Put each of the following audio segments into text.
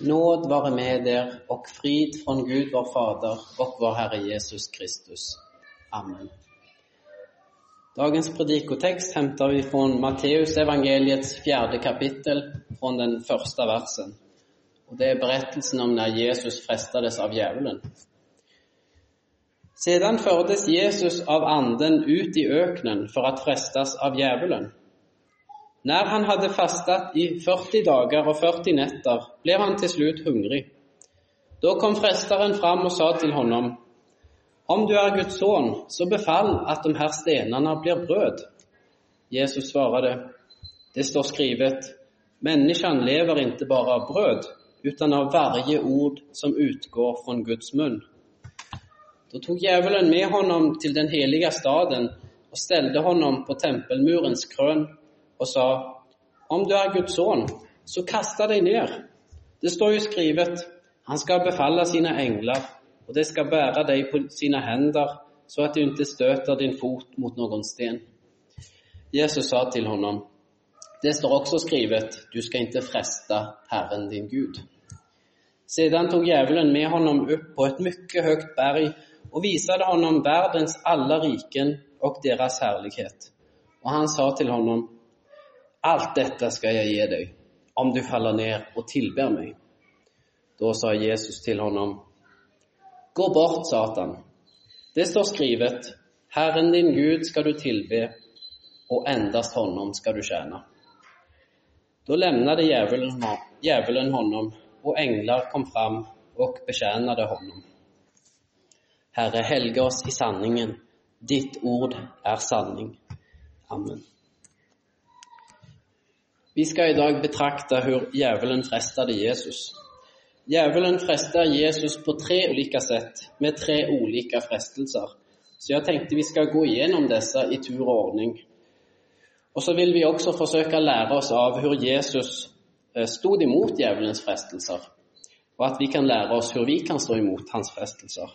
Nåd vare med er og frid fra Gud vår Fader og vår Herre Jesus Kristus. Amen. Dagens predikotekst henter vi fra Matteusevangeliets fjerde kapittel, fra den første versen. Og det er berettelsen om når Jesus frestades av djevelen. Sedan førtes Jesus av anden ut i øknen for å frestas av djävulen. När han hadde fastet i 40 dagar og 40 netter, ble han til slutt hungrig. Da kom frestaren fram og sa til honom, om du er Guds son, så befall at de her stenene blir brød. Jesus svarade, det står skrivet, Menneskene lever ikke bare av brød, utan av varje ord som utgår fra Guds mun. Da tok djevelen med honom til den helige staden og ställde honom på tempelmurens krön och sa, om du er Guds son, så kasta deg ned. Det står jo skrivet, han skal befalle sine engler, og de skal bære deg på sine hender, så at du ikke støter din fot mot noen sten. Jesus sa til honom, det står også skrivet, du skal ikke fresta Herren din Gud. Sedan tog djevelen med honom opp på et mye høyt berg og visade honom verdens alle riken og deres herlighet. Og han sa til honom, allt dette skal jeg gi deg, om du faller ned og tilber meg. Da sa Jesus til honom, Gå bort, Satan. Det står skrivet, Herren din Gud skal du tilbe, og endast honom skal du tjene. Da lämnade djävulen, honom og änglar kom fram og betjänade honom. Herre, helge oss i sanningen. Ditt ord er sanning. Amen. Vi skal i dag betrakte hvor djevelen frestade Jesus. Djevelen frestar Jesus på tre ulike sett, med tre ulike frestelser. Så jeg tenkte vi skal gå gjennom disse i tur og ordning. Og så vil vi også forsøke å lære oss av hvor Jesus stod imot djevelens frestelser og at vi kan lære oss hvor vi kan stå imot hans frestelser.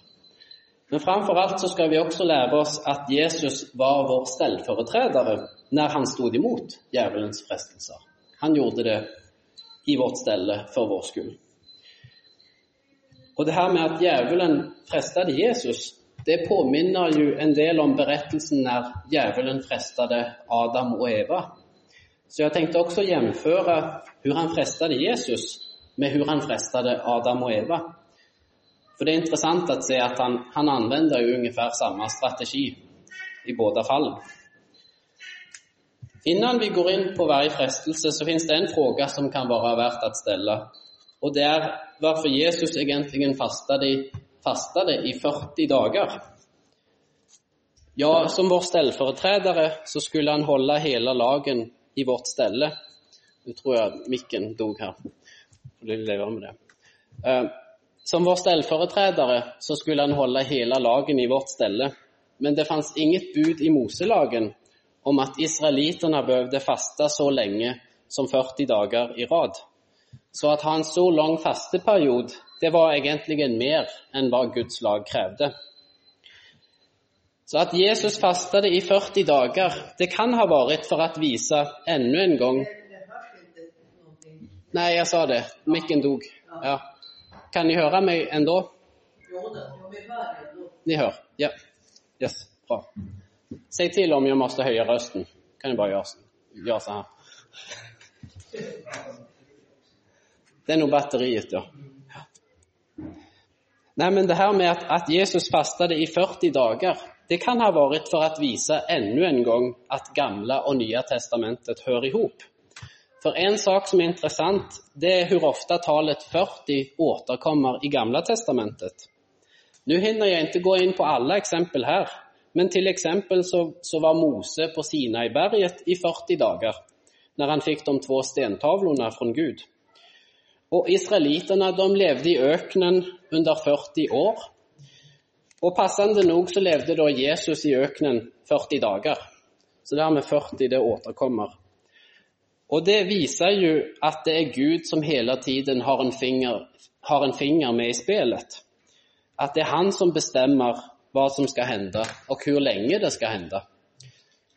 Men framfor alt så skal vi også lære oss at Jesus var vår ställföreträdare når han stod imot djevelens frestelser. Han gjorde det i vårt stelle for vår skull. Og det her med at djevelen frestet Jesus, det påminner jo en del om berettelsen når djevelen frestet Adam og Eva. Så jeg tenkte også å gjennomføre hvor han frestet Jesus med hvor han frestet Adam og Eva. For det er interessant å se at han, han anvender jo ungefär samme strategi i båda fallen. Innan vi går inn på varje frestelse så finnes det en fråga som kan være verdt å stille. Og det er hvorfor Jesus egentlig fasta det i 40 dagar. Ja, som vår stellforetredere så skulle han holde hele lagen i vårt stelle. Nå tror jeg mikken dog her. Får leva med det. Som vår stellforetredere så skulle han holde hele lagen i vårt stelle. Men det fanns inget bud i Moselagen om at israeliterne behøvde faste så lenge som 40 dager i rad. Så at ha en så lang fasteperiod, det var egentlig mer enn hva Guds lag krevde. Så at Jesus fastade i 40 dager, det kan ha vært for å vise enda en gang Nei, jeg sa det. Mikken dog. Ja. Kan ni höra mig ennå. Ni hører. Ja. Yes, bra. Säg til om jeg måtte høye røsten. Kan du bare gjøre, gjøre sånn her? Det er noe batteriet, ja. Nei, men det her med at, at Jesus fastade i 40 dagar, det kan ha vært for å vise enda en gang at Gamle og Nye testamentet hör ihop. For en sak som er interessant, det er hvor ofte talet 40 återkommer i Gamle testamentet. Nu hinner jeg ikke gå inn på alle eksempel här, men til eksempel så, så var Mose på Sinaiberget i 40 dager, når han fikk de två stentavlorna fra Gud. Og israelittene de levde i øknen under 40 år. Og passende nok så levde da Jesus i øknen 40 dager. Så det här med 40, det återkommer. Og det viser jo at det er Gud som hele tiden har en finger, har en finger med i spelet. At det er han som bestämmer vad som skal hende, og hvor lenge det skal hende.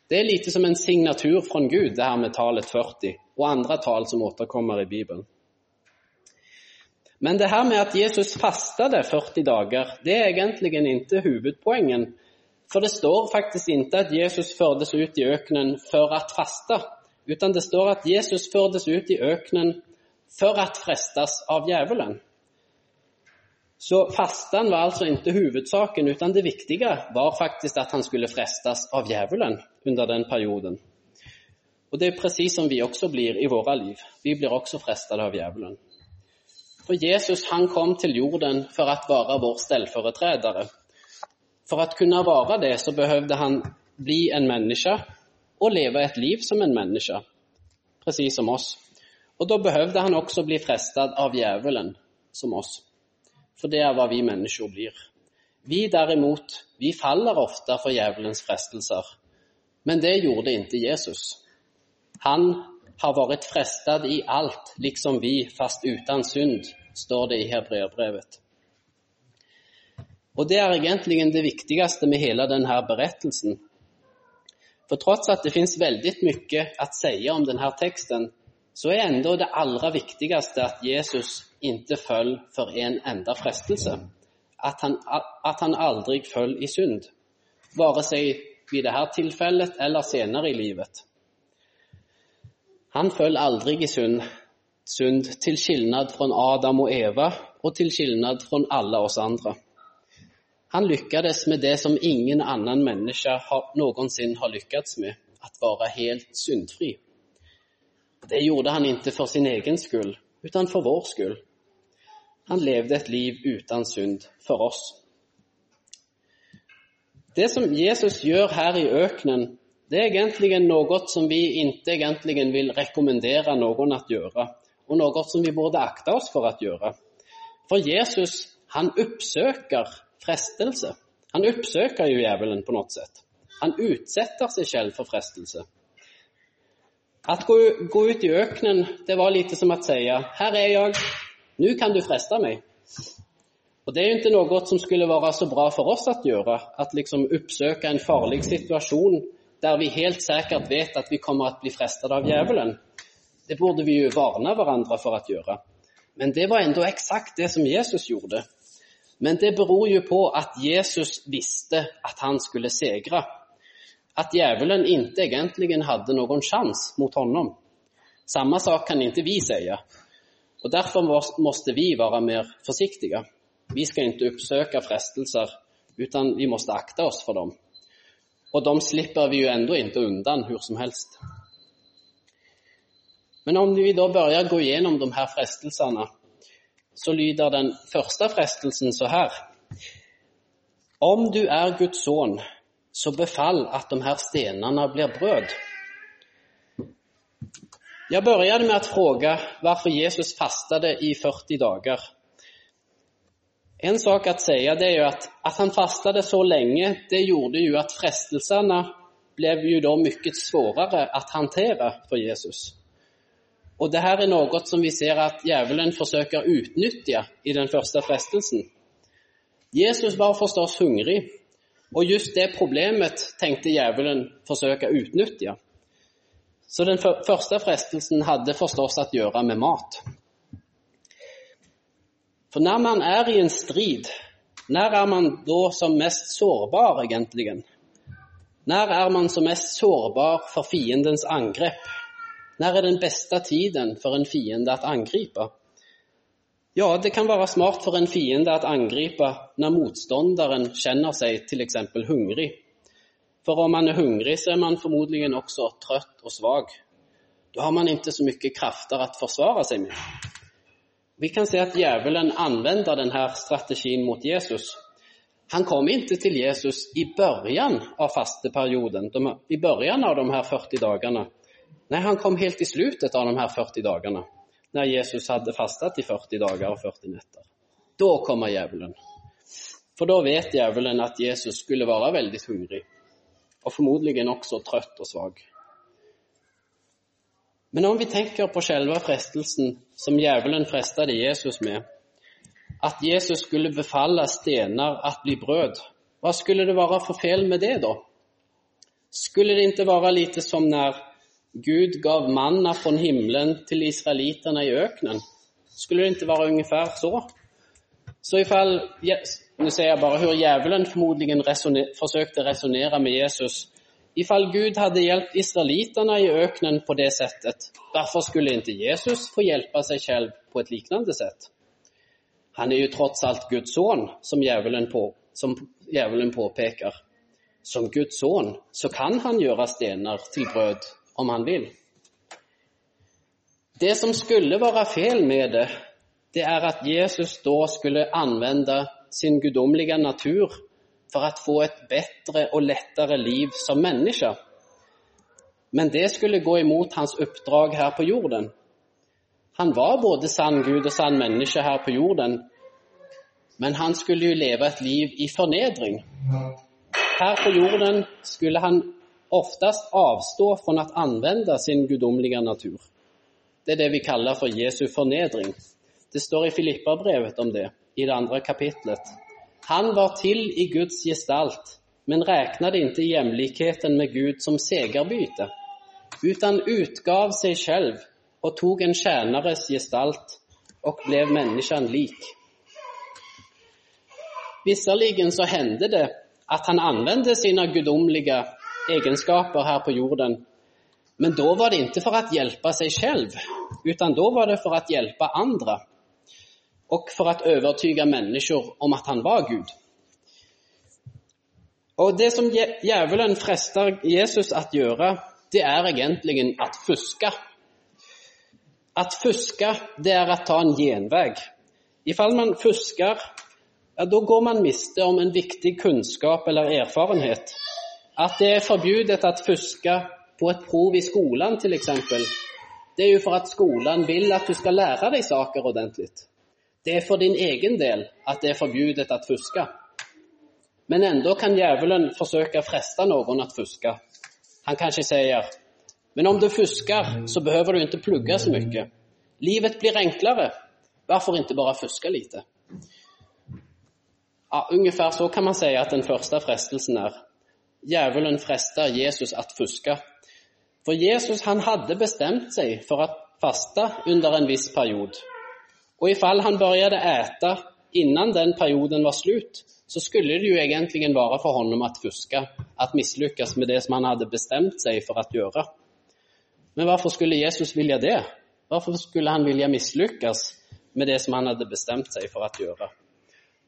Det er lite som en signatur fra Gud, det her med talet 40 og andre tal som återkommer i Bibelen. Men det her med at Jesus fastade 40 dager, det er egentlig ikke hovedpoenget. For det står faktisk ikke at Jesus førtes ut i økenen for å faste, utan det står at Jesus førtes ut i økenen for å frestes av djevelen. Så fasten var altså ikke hovedsaken, utan det viktige var faktisk at han skulle frestes av djevelen under den perioden. Og det er presis som vi også blir i våre liv. Vi blir også frestet av djevelen. For Jesus han kom til jorden for å være vår stellforetredere. For å kunne være det, så behøvde han bli en menneske og leve et liv som en menneske, presis som oss. Og da behøvde han også bli frestet av djevelen, som oss. For det er hva vi mennesker blir. Vi derimot, vi faller ofte for djevelens frestelser. Men det gjorde ikke Jesus. Han har vært frestet i alt, liksom vi, fast uten synd, står det i hebreerbrevet. Og det er egentlig det viktigste med hele denne berettelsen. For tross at det finnes veldig mye å si om denne teksten, så er enda det aller viktigste at Jesus ikke følg for en enda frestelse. At han, at han aldri følg i synd, bare seg i dette tilfellet eller senere i livet. Han følg aldri i synd, synd til skilnad fra Adam og Eva og til skilnad fra alle oss andre. Han lykkes med det som ingen annen menneske noensinne har lykkes med, at være helt syndfri. Det gjorde han ikke for sin egen skyld, utan for vår skyld. Han levde et liv uten synd for oss. Det som Jesus gjør her i økenen, det er egentlig noe som vi ikke egentlig vil rekommendere noen å gjøre, og noe som vi burde akte oss for å gjøre. For Jesus han oppsøker frestelse. Han oppsøker jo djevelen på noe sett. Han utsetter seg selv for frestelse. At gå, gå ut i økenen, det var lite som å si her er jeg, nå kan du freste meg. Og Det er jo ikke noe som skulle være så bra for oss å gjøre, at liksom oppsøke en farlig situasjon der vi helt sikkert vet at vi kommer til å bli frestet av djevelen. Det burde vi jo varne hverandre for å gjøre. Men det var enda eksakt det som Jesus gjorde. Men det beror jo på at Jesus visste at han skulle segre. At djevelen ikke egentlig hadde noen sjanse mot honom. Samme sak kan ikke vi si. Og Derfor måtte vi være mer forsiktige. Vi skal ikke oppsøke frestelser, utan vi måtte akte oss for dem. Og de slipper vi jo enda ikke undan hvor som helst. Men om vi da å gå gjennom de her frestelsene, så lyder den første frestelsen så her. Om du er Guds sønn, så befall at de her stenene blir brød. Jeg begynte med å spørre hvorfor Jesus fastet i 40 dager. En sak å si det er jo at, at han fastet så lenge, det gjorde jo at frestelsene ble jo da mye svårere å håndtere for Jesus. Og det her er noe som vi ser at djevelen forsøker å utnytte i den første frestelsen. Jesus var forstås hungrig, og just det problemet tenkte djevelen forsøke å utnytte. Så den første frestelsen hadde forstås å gjøre med mat. For når man er i en strid, når er man da som mest sårbar, egentlig? Når er man som mest sårbar for fiendens angrep? Når er den beste tiden for en fiende å angripe? Ja, det kan være smart for en fiende å angripe når motståndaren kjenner seg f.eks. hungrig. For om man er hungrig, så er man formodentlig også trøtt og svak. Da har man ikke så mye krefter å forsvare seg med. Vi kan se at djevelen anvender denne strategien mot Jesus. Han kom ikke til Jesus i børjan av fasteperioden, i børjan av de her 40 dagene. Nei, han kom helt i slutet av de her 40 dagene, når Jesus hadde fastet i 40 dager og 40 netter. Da kommer djevelen. For da vet djevelen at Jesus skulle være veldig hungrig, og formodentlig nokså trøtt og svak. Men om vi tenker på selve frestelsen som djevelen frestet Jesus med, at Jesus skulle befalle stener at bli brød, hva skulle det være for feil med det, da? Skulle det ikke være lite som når Gud gav manna fra himmelen til israelittene i økenen. Skulle det ikke være ungefær så? Så ifall, nu säger jag bara hur djävulen förmodligen resoner, försökte resonera med Jesus. Ifall Gud hade hjälpt israeliterna i öknen på det sättet, varför skulle inte Jesus få hjälpa sig själv på ett liknande sätt? Han är ju trots allt Guds son, som djävulen, på, som. Som Guds son så kan han göra stenar till bröd om han vill. Det som skulle vara fel med det, det är att Jesus då skulle använda sin guddommelige natur for å få et bedre og lettere liv som menneske. Men det skulle gå imot hans oppdrag her på jorden. Han var både sann Gud og sann menneske her på jorden, men han skulle jo leve et liv i fornedring. Her på jorden skulle han oftest avstå fra å anvende sin guddommelige natur. Det er det vi kaller for Jesu fornedring. Det står i Filippabrevet om det, i det andre kapitlet. Han var til i Guds gestalt, men räknade inte jämlikheten med Gud som segerbyte, utan utgav sig själv och tog en tjänares gestalt och blev människan lik. Visserligen så hände det att han använde sina gudomliga egenskaper här på jorden, men då var det inte för att hjälpa sig själv, utan då var det för att hjälpa andra och for å övertyga mennesker om at han var Gud. Og det som djevelen frester Jesus at gjøre, det er egentlig at fuske. At fuske, det er å ta en gjenvei. Ifall man fusker, ja, da går man miste om en viktig kunnskap eller erfarenhet. At det er forbudt å fuske på et prov i skolen, f.eks., det er jo for at skolen vil at du skal lære deg saker ordentligt. Det er for din egen del at det er forbudet at fuske. Men enda kan djävulen försöka fresta noen at fuske. Han kanskje sier, men om du fusker, så behøver du ikke plugga så mye. Livet blir enklere. Hvorfor ikke bare fuske lite? Ja, ungefär så kan man si at den første frestelsen er. Djevelen frestar Jesus at fuske. For Jesus han hadde bestemt seg for å faste under en viss Och ifall han började äta innan den perioden var slut så skulle det jo egentligen være for honom å fuske, å mislykkes med det som han hadde bestemt seg for å gjøre. Men hvorfor skulle Jesus vilje det? Hvorfor skulle han vilje mislykkes med det som han hadde bestemt seg for å gjøre?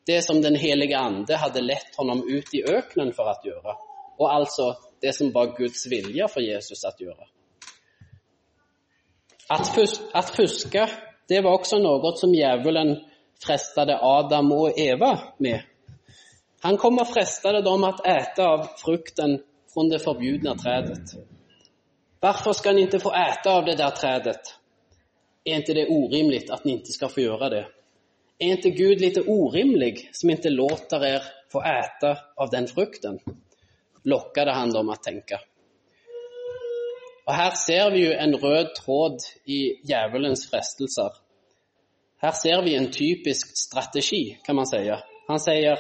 Det som den hellige Ande hadde lett honom ut i øknen for å gjøre, og altså det som var Guds vilje for Jesus å gjøre. At fus att fuska, det var också något som djävulen frestade Adam och Eva med. Han kom och frestade dem att äta av frukten från det förbjudna trädet. Varför ska ni inte få äta av det där trädet? Är inte det orimligt att ni inte ska få göra det? Är inte Gud lite orimlig som inte låter er få äta av den frukten? Lockade han dem att tänka. Och her ser vi jo en rød tråd i djevelens frestelser. Her ser vi en typisk strategi, kan man si. Han sier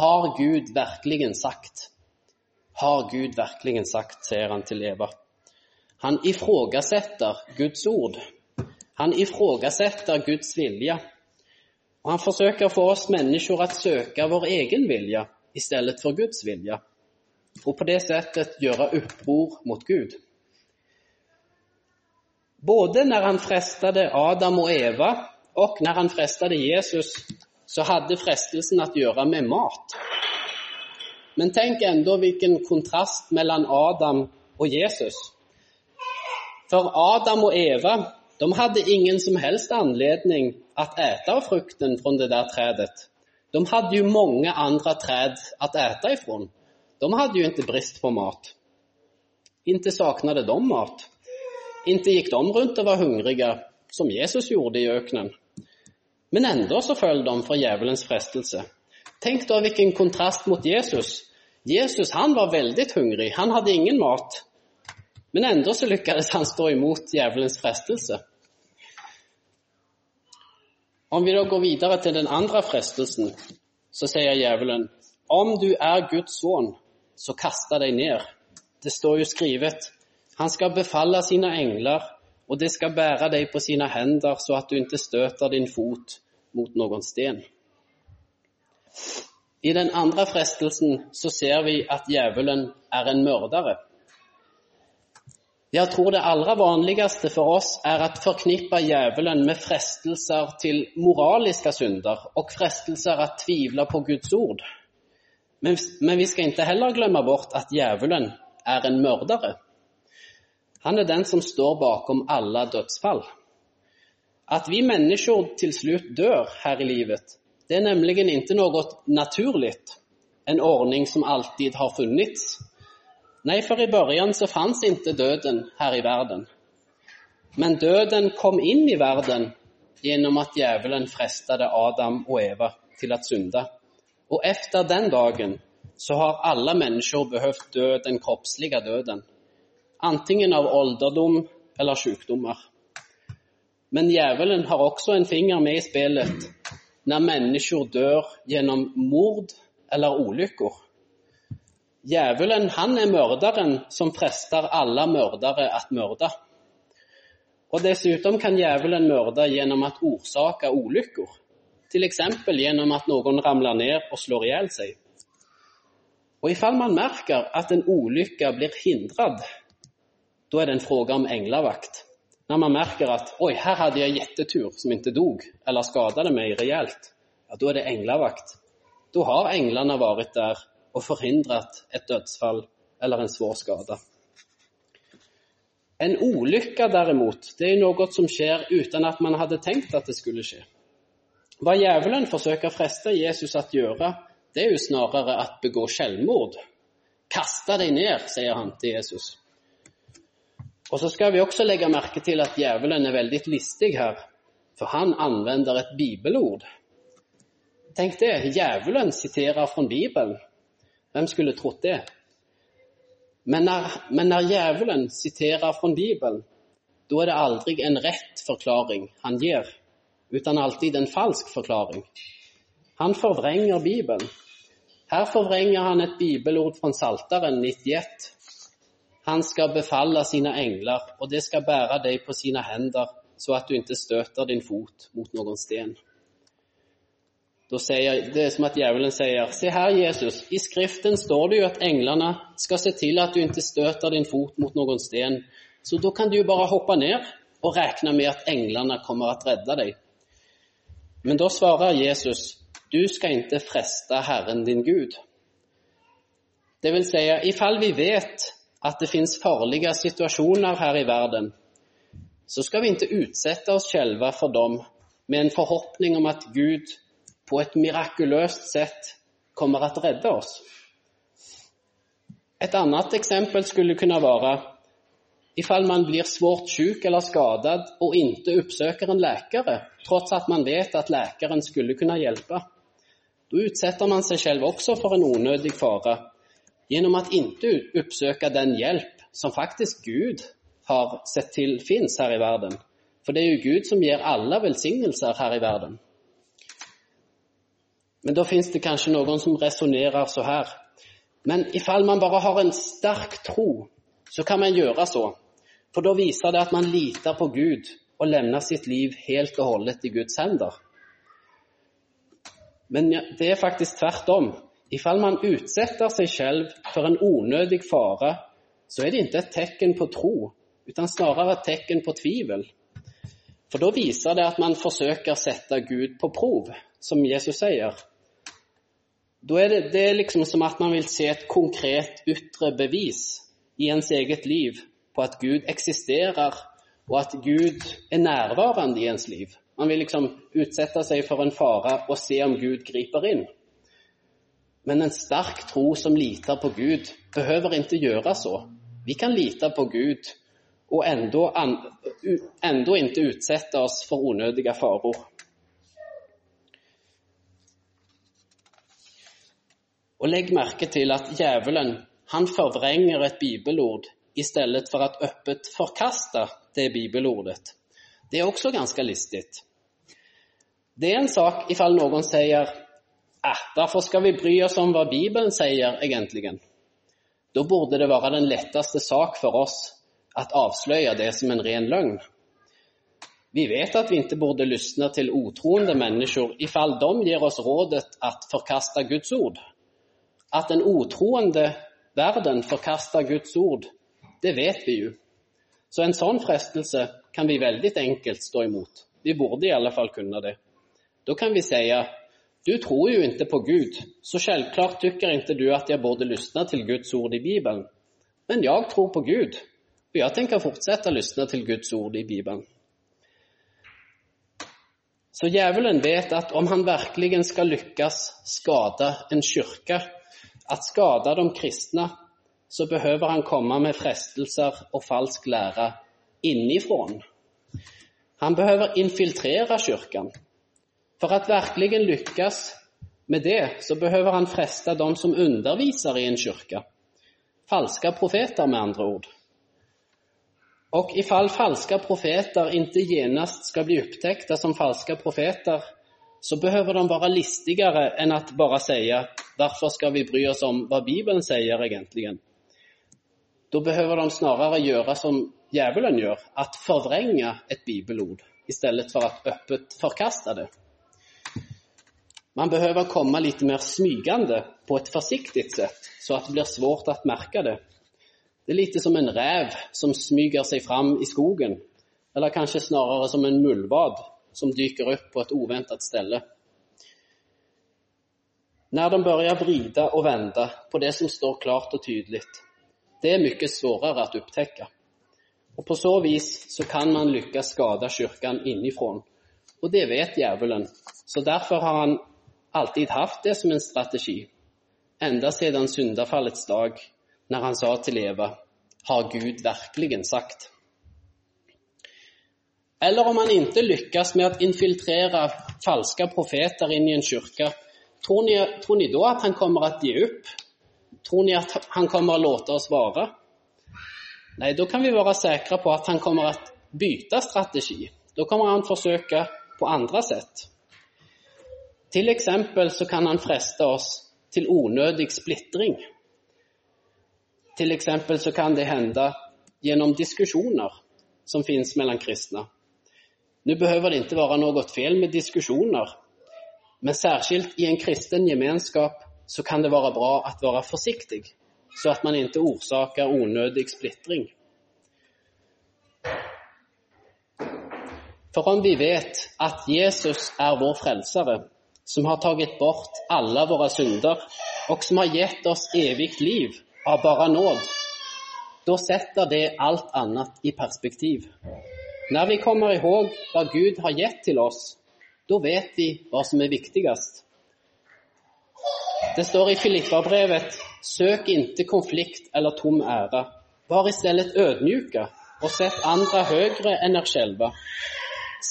har Gud virkelig sagt? Har Gud virkelig sagt, sier han til Eva. Han ifrågasetter Guds ord. Han ifrågasetter Guds vilja. Og han forsøker få oss mennesker å søke vår egen vilja istället for Guds vilja. og på det settet gjøre oppror mot Gud. Både når han frestet Adam og Eva og når han frestet Jesus så hadde frestelsen å gjøre med mat. Men tenk enda hvilken kontrast mellom Adam og Jesus. For Adam og Eva, de hadde ingen som helst anledning at ete av frukten fra det der treet. De hadde jo mange andre trær å ete ifra. De hadde jo ikke brist på mat. Ikke savnet de mat. Inte gikk de rundt og var hungrige, som Jesus gjorde i økenen. Men enda så følger de fra djevelens frestelse. Tenk da vilken kontrast mot Jesus. Jesus han var veldig hungrig, han hadde ingen mat. Men enda så lykkes han stå imot djevelens frestelse. Om vi da går videre til den andre frestelsen så sier djevelen om du er Guds son så kasta deg ned. Det står jo skrivet, han skal befalle sine engler, og det skal bære deg på sine hender, så at du ikke støter din fot mot noen sten. I den andre frestelsen så ser vi at djevelen er en mørdere. Jeg tror det aller vanligste for oss er å forknippe djevelen med frestelser til moraliske synder og frestelser å tvivle på Guds ord. Men, men vi skal ikke heller glemme bort at djevelen er en mordere. Han er den som står bakom alle dødsfall. At vi mennesker til slutt dør her i livet, det er nemlig ikke noe naturlig, en ordning som alltid har funnits. Nei, for i början så fanns ikke døden her i verden. Men døden kom inn i verden gjennom at djevelen frestet Adam og Eva til å synde. Og etter den dagen så har alle mennesker behøvd dø den kroppsliga döden. Antingen av ålderdom eller sykdommer. Men djevelen har også en finger med i spelet når mennesker dør gjennom mord eller ulykker. Djevelen han er morderen som frester alle mordere at mørde. Og dessutom kan djevelen myrde gjennom at orsake ulykker, f.eks. gjennom at noen ramler ned og slår slår hjel seg. Og ifall man merker at en ulykke blir hindrad, då er det en fråga om englevakt. Når man merker at «Oi, her hadde jeg jettetur som ikke dog eller skadade meg reelt, ja, da er det englevakt. Da har englene vært der og forhindret et dødsfall eller en svår skade. En ulykke, derimot, det er noe som skjer uten at man hadde tenkt at det skulle skje. Hva djevelen forsøker å freste Jesus at gjøre, det er jo snarere at begå selvmord. Kasta deg ned, sier han til Jesus. Och så skal vi også legge merke til at djevelen er veldig listig her, for han anvender et bibelord. Tenk det, djevelen siterer fra Bibelen. Hvem skulle trodd det? Men når, men når djevelen siterer fra Bibelen, da er det aldrig en rett forklaring han gir, utan alltid en falsk forklaring. Han forvrenger Bibelen. Her forvrenger han et bibelord fra Saltaren 91 han skal befalle sine engler, og det skal bære deg på sine hender, så at du ikke støter din fot mot noen sten. Säger, det er som at djevelen sier, se her, Jesus, i skriften står det jo at englene skal se til at du ikke støter din fot mot noen sten. Så da kan du jo bare hoppe ned og regne med at englene kommer til å redde deg. Men da svarer Jesus, du skal ikke freste Herren din Gud. Det vil si, ifall vi vet att det finnes farlige situasjoner her i verden, så skal vi ikke utsette oss selv for dem med en forhåpning om at Gud på et mirakuløst sett kommer å redde oss. Et annet eksempel skulle kunne være ifall man blir svårt syk eller skadet og ikke oppsøker en läkare trots at man vet at läkaren skulle kunne hjelpe. Da utsetter man seg selv også for en unødig fara genom att inte uppsöka den hjälp som faktiskt Gud har sett till finns här i världen. För det är ju Gud som ger alla välsignelser här i världen. Men då finns det kanske någon som resonerar så här. Men ifall man bara har en stark tro så kan man göra så. För då visar det att man litar på Gud och lämnar sitt liv helt och hållet i Guds händer. Men det är faktiskt tvärtom. Ifall man utsetter seg selv for en onødig fare, så er det ikke et tecken på tro, utan snarere et tecken på tvivel. For da viser det at man forsøker å sette Gud på prov, som Jesus sier. Da er det, det er liksom som at man vil se et konkret ytre bevis i ens eget liv på at Gud eksisterer, og at Gud er nærværende i ens liv. Man vil liksom utsette seg for en fare og se om Gud griper in. Men en stark tro som litar på Gud behøver ikke gjøre så. Vi kan lita på Gud og enda ikke utsette oss for unødige faror. Og legg merke til at djevelen han forvrenger et bibelord i stedet for at øppet förkasta det bibelordet. Det er også ganske listig. Det er en sak ifall noen säger Ah, derfor skal vi bry oss om hva Bibelen sier, egentlig. Da borde det være den letteste sak for oss at avslöja det som en ren løgn. Vi vet at vi ikke borde lysne til otroende mennesker ifall de gir oss rådet at forkaste Guds ord. At den otroende verden forkaster Guds ord, det vet vi jo. Så en sånn frestelse kan vi veldig enkelt stå imot. Vi borde i alle fall kunne det. Da kan vi säga, du tror ju inte på Gud, så självklart tycker inte du att jag borde lyssna till Guds ord i Bibeln. Men jag tror på Gud, och jag tänker fortsätta lyssna till Guds ord i Bibeln. Så djävulen vet att om han verkligen ska lyckas skada en kyrka, att skada de kristna, så behöver han komma med frestelser och falsk lära inifrån. Han behöver infiltrera kyrkan. För at verkligen lykkes med det så behøver han fresta de som underviser i en kyrka. Falska profeter med andre ord. Og ifall falska profeter ikke genest skal bli upptäckta som falska profeter så behøver de være listigere enn at bare sie 'Derfor skal vi bry oss om hva Bibelen sier', egentlig. Da behøver de snarere gjøre som djevelen gjør, at forvrenge et bibelord i stedet for at öppet forkaste det. Man behøver komme litt mer smygende, på et forsiktig sett, så at det blir svårt å merke det. Det er lite som en rev som smyger seg fram i skogen. Eller kanskje snarere som en muldvad som dyker opp på et oväntat stelle. Når de börjar vride og vende på det som står klart og tydelig, det er mye svårare å opptekke. Og på så vis så kan man lykkes skada kyrkan inifrån. og det vet djevelen. Så derfor har han alltid hatt det som en strategi. enda siden syndafallets dag når han sa til Eva, har Gud verkligen sagt? Eller om han ikke lykkes med å infiltrere falske profeter inn i en kyrka, tror ni, tror ni da at han kommer å gi opp? Tror ni at han kommer å låte oss være? Nei, da kan vi være sikre på at han kommer til å bytte strategi. Da kommer han å forsøke på andre sätt. Till eksempel så kan han fresta oss til onødig splittring. Til eksempel så kan det hende gjennom diskusjoner som finnes mellom kristne. Nu behøver det ikke være noe fel med diskusjoner, men særskilt i en kristen gemenskap så kan det være bra å være forsiktig, så at man ikke orsaker onødig splittring. For om vi vet at Jesus er vår frälsare, som har tatt bort alle våre synder og som har gitt oss evigt liv av bare nåd, da setter det alt annet i perspektiv. Når vi kommer ihåg hva Gud har gitt til oss, da vet vi hva som er viktigast. Det står i Filippabrevet, Søk inte konflikt eller tom ære. Var i stedet ødmjuke og sett andre høyere enn dere själva.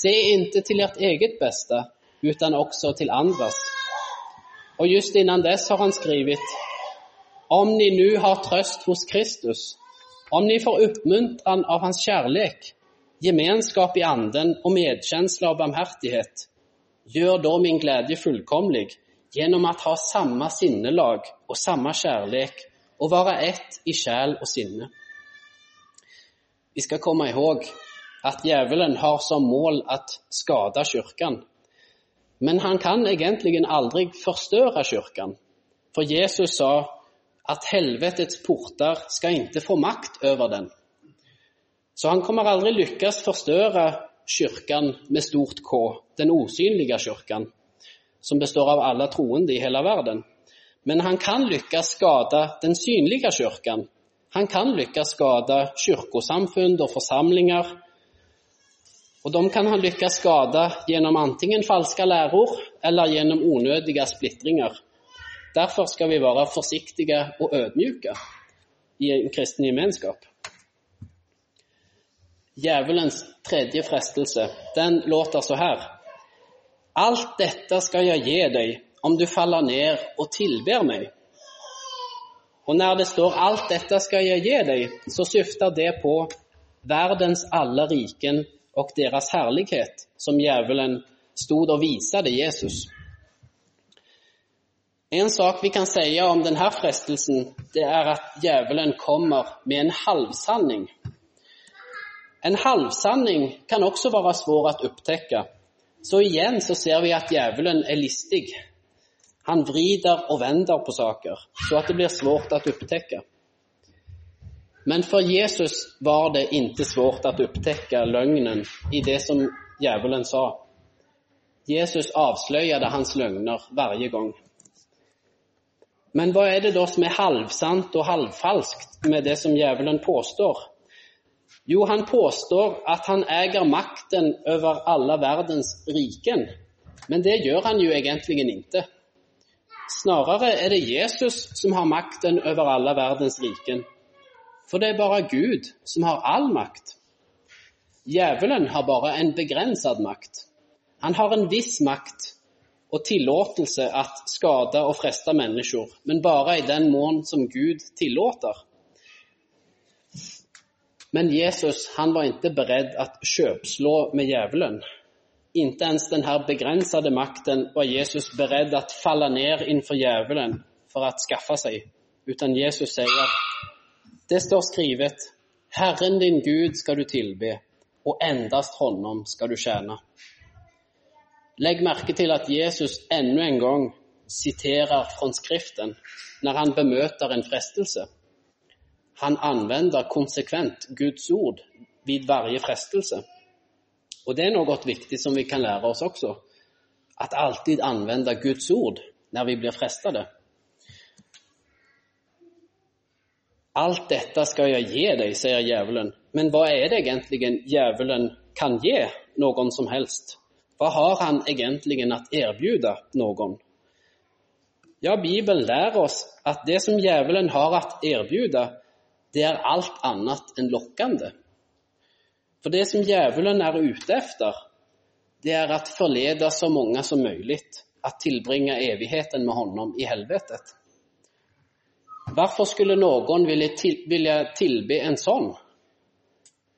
Se inte til ert eget bästa, utan också till andras. Och just innan dess har han skrivit, om ni nu har tröst hos Kristus, om ni får uppmuntran av hans kärlek, gemenskap i anden och medkänsla och barmhärtighet, gör då min glädje fullkomlig genom att ha samma sinnelag och samma kärlek och vara ett i själ och sinne. Vi ska komma ihåg att djävulen har som mål att skada kyrkan. Men han kan egentlig aldri forstøre kyrkan. for Jesus sa at helvetets portar skal ikke få makt over den. Så han kommer aldri lykkes forstøre kyrkan med stort K, den usynlige kyrkan som består av alle troende i hele verden. Men han kan lykkes skada den synlige kyrkan. Han kan lykkes skada kirkesamfunn og församlingar. Och de kan han lykkes skada gjennom antingen falske læreord eller gjennom unødige splittringer. Derfor skal vi være forsiktige og ödmjuka i en kristen gemenskap. Djevelens tredje frestelse, den låter så her. Alt dette skal jeg gi deg om du faller ned og tilber meg. Og når det står 'alt dette skal jeg gi deg', så syftar det på verdens alle riken och deres herlighet, som djevelen stod og visade Jesus. En sak vi kan si om denne frestelsen, det er at djevelen kommer med en halvsanning. En halvsanning kan også være svår å opptekke. Så igjen så ser vi at djevelen er listig. Han vrider og vender på saker, så at det blir svårt å opptekke. Men for Jesus var det ikke svårt å opptekke løgnen i det som djevelen sa. Jesus avsløyade hans løgner hver gang. Men hva er det da som er halvsant og halvfalskt med det som djevelen påstår? Jo, han påstår at han eier makten over alle verdens riken, men det gjør han jo egentlig ikke. Snarere er det Jesus som har makten over alle verdens riken, for det er bare Gud som har all makt. Djevelen har bare en begrenset makt. Han har en viss makt og tillatelse at skade og freste mennesker, men bare i den mån som Gud tillater. Men Jesus han var ikke beredt at kjøpslå med djevelen. Inte ens denne begrensede makten var Jesus beredd at falle ned innenfor djevelen for å skaffe seg, Utan Jesus säger, det står skrivet, Herren din Gud skal du tilbe, og endast honom skal du tjene. Legg märke til at Jesus enda en gang siterer fra skriften når han bemøter en frestelse. Han anvender konsekvent Guds ord vid varje frestelse. Og det er noe viktig som vi kan lære oss også, at alltid anvende Guds ord når vi blir frestade. Alt dette skal jeg gi deg, sier djevelen. Men hva er det egentlig djevelen kan gi noen som helst? Hva har han egentlig å tilby noen? Ja, Bibelen lærer oss at det som djevelen har å tilby, det er alt annet enn lokkende. For det som djevelen er ute efter, det er å forlede så mange som mulig å tilbringe evigheten med honom i helvetet. Hvorfor skulle noen vilja, til, vilja tilbe en sånn?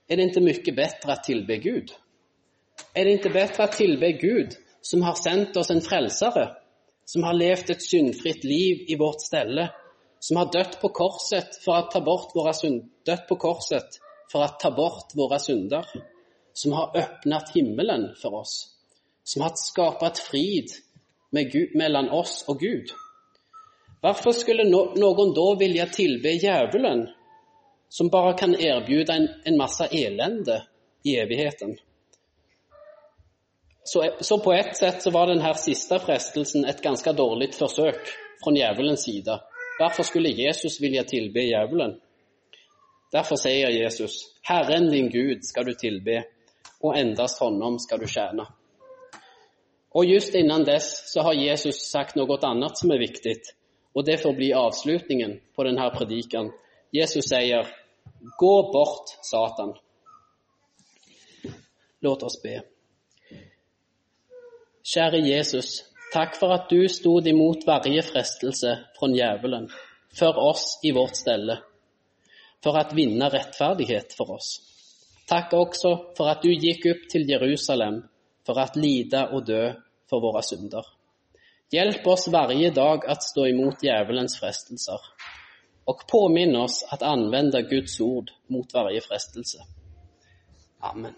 Er det ikke mye bedre å tilbe Gud? Er det ikke bedre å tilbe Gud, som har sendt oss en frelsere, som har levd et syndfritt liv i vårt stelle, som har dødd på korset for å ta bort våre å ta bort våre synder, som har åpnet himmelen for oss, som har skapt frid mellom oss og Gud. Hvorfor skulle no noen da vilje tilbe djevelen, som bare kan erbjude en, masse elende i evigheten? Så, på ett sett så var denne siste frestelsen et ganske dårlig forsøk fra djevelens side Hvorfor skulle Jesus vilja tilbe djevelen? Derfor sier Jesus, Herren din Gud skal du tilbe, og endast honom skal du tjene. Og just innan dess så har Jesus sagt noe annet som er viktig, og det får bli avslutningen på denne predikan. Jesus sier, gå bort, Satan. Låt oss be. Kjære Jesus, Takk for at du stod imot varje frestelse fra djevelen for oss i vårt stelle, for at vinne rettferdighet for oss. Takk også for at du gikk opp til Jerusalem for at lide og dø for våre synder. Hjelp oss varje dag å stå imot djevelens frestelser, og påminn oss at anvende Guds ord mot varje frestelse. Amen.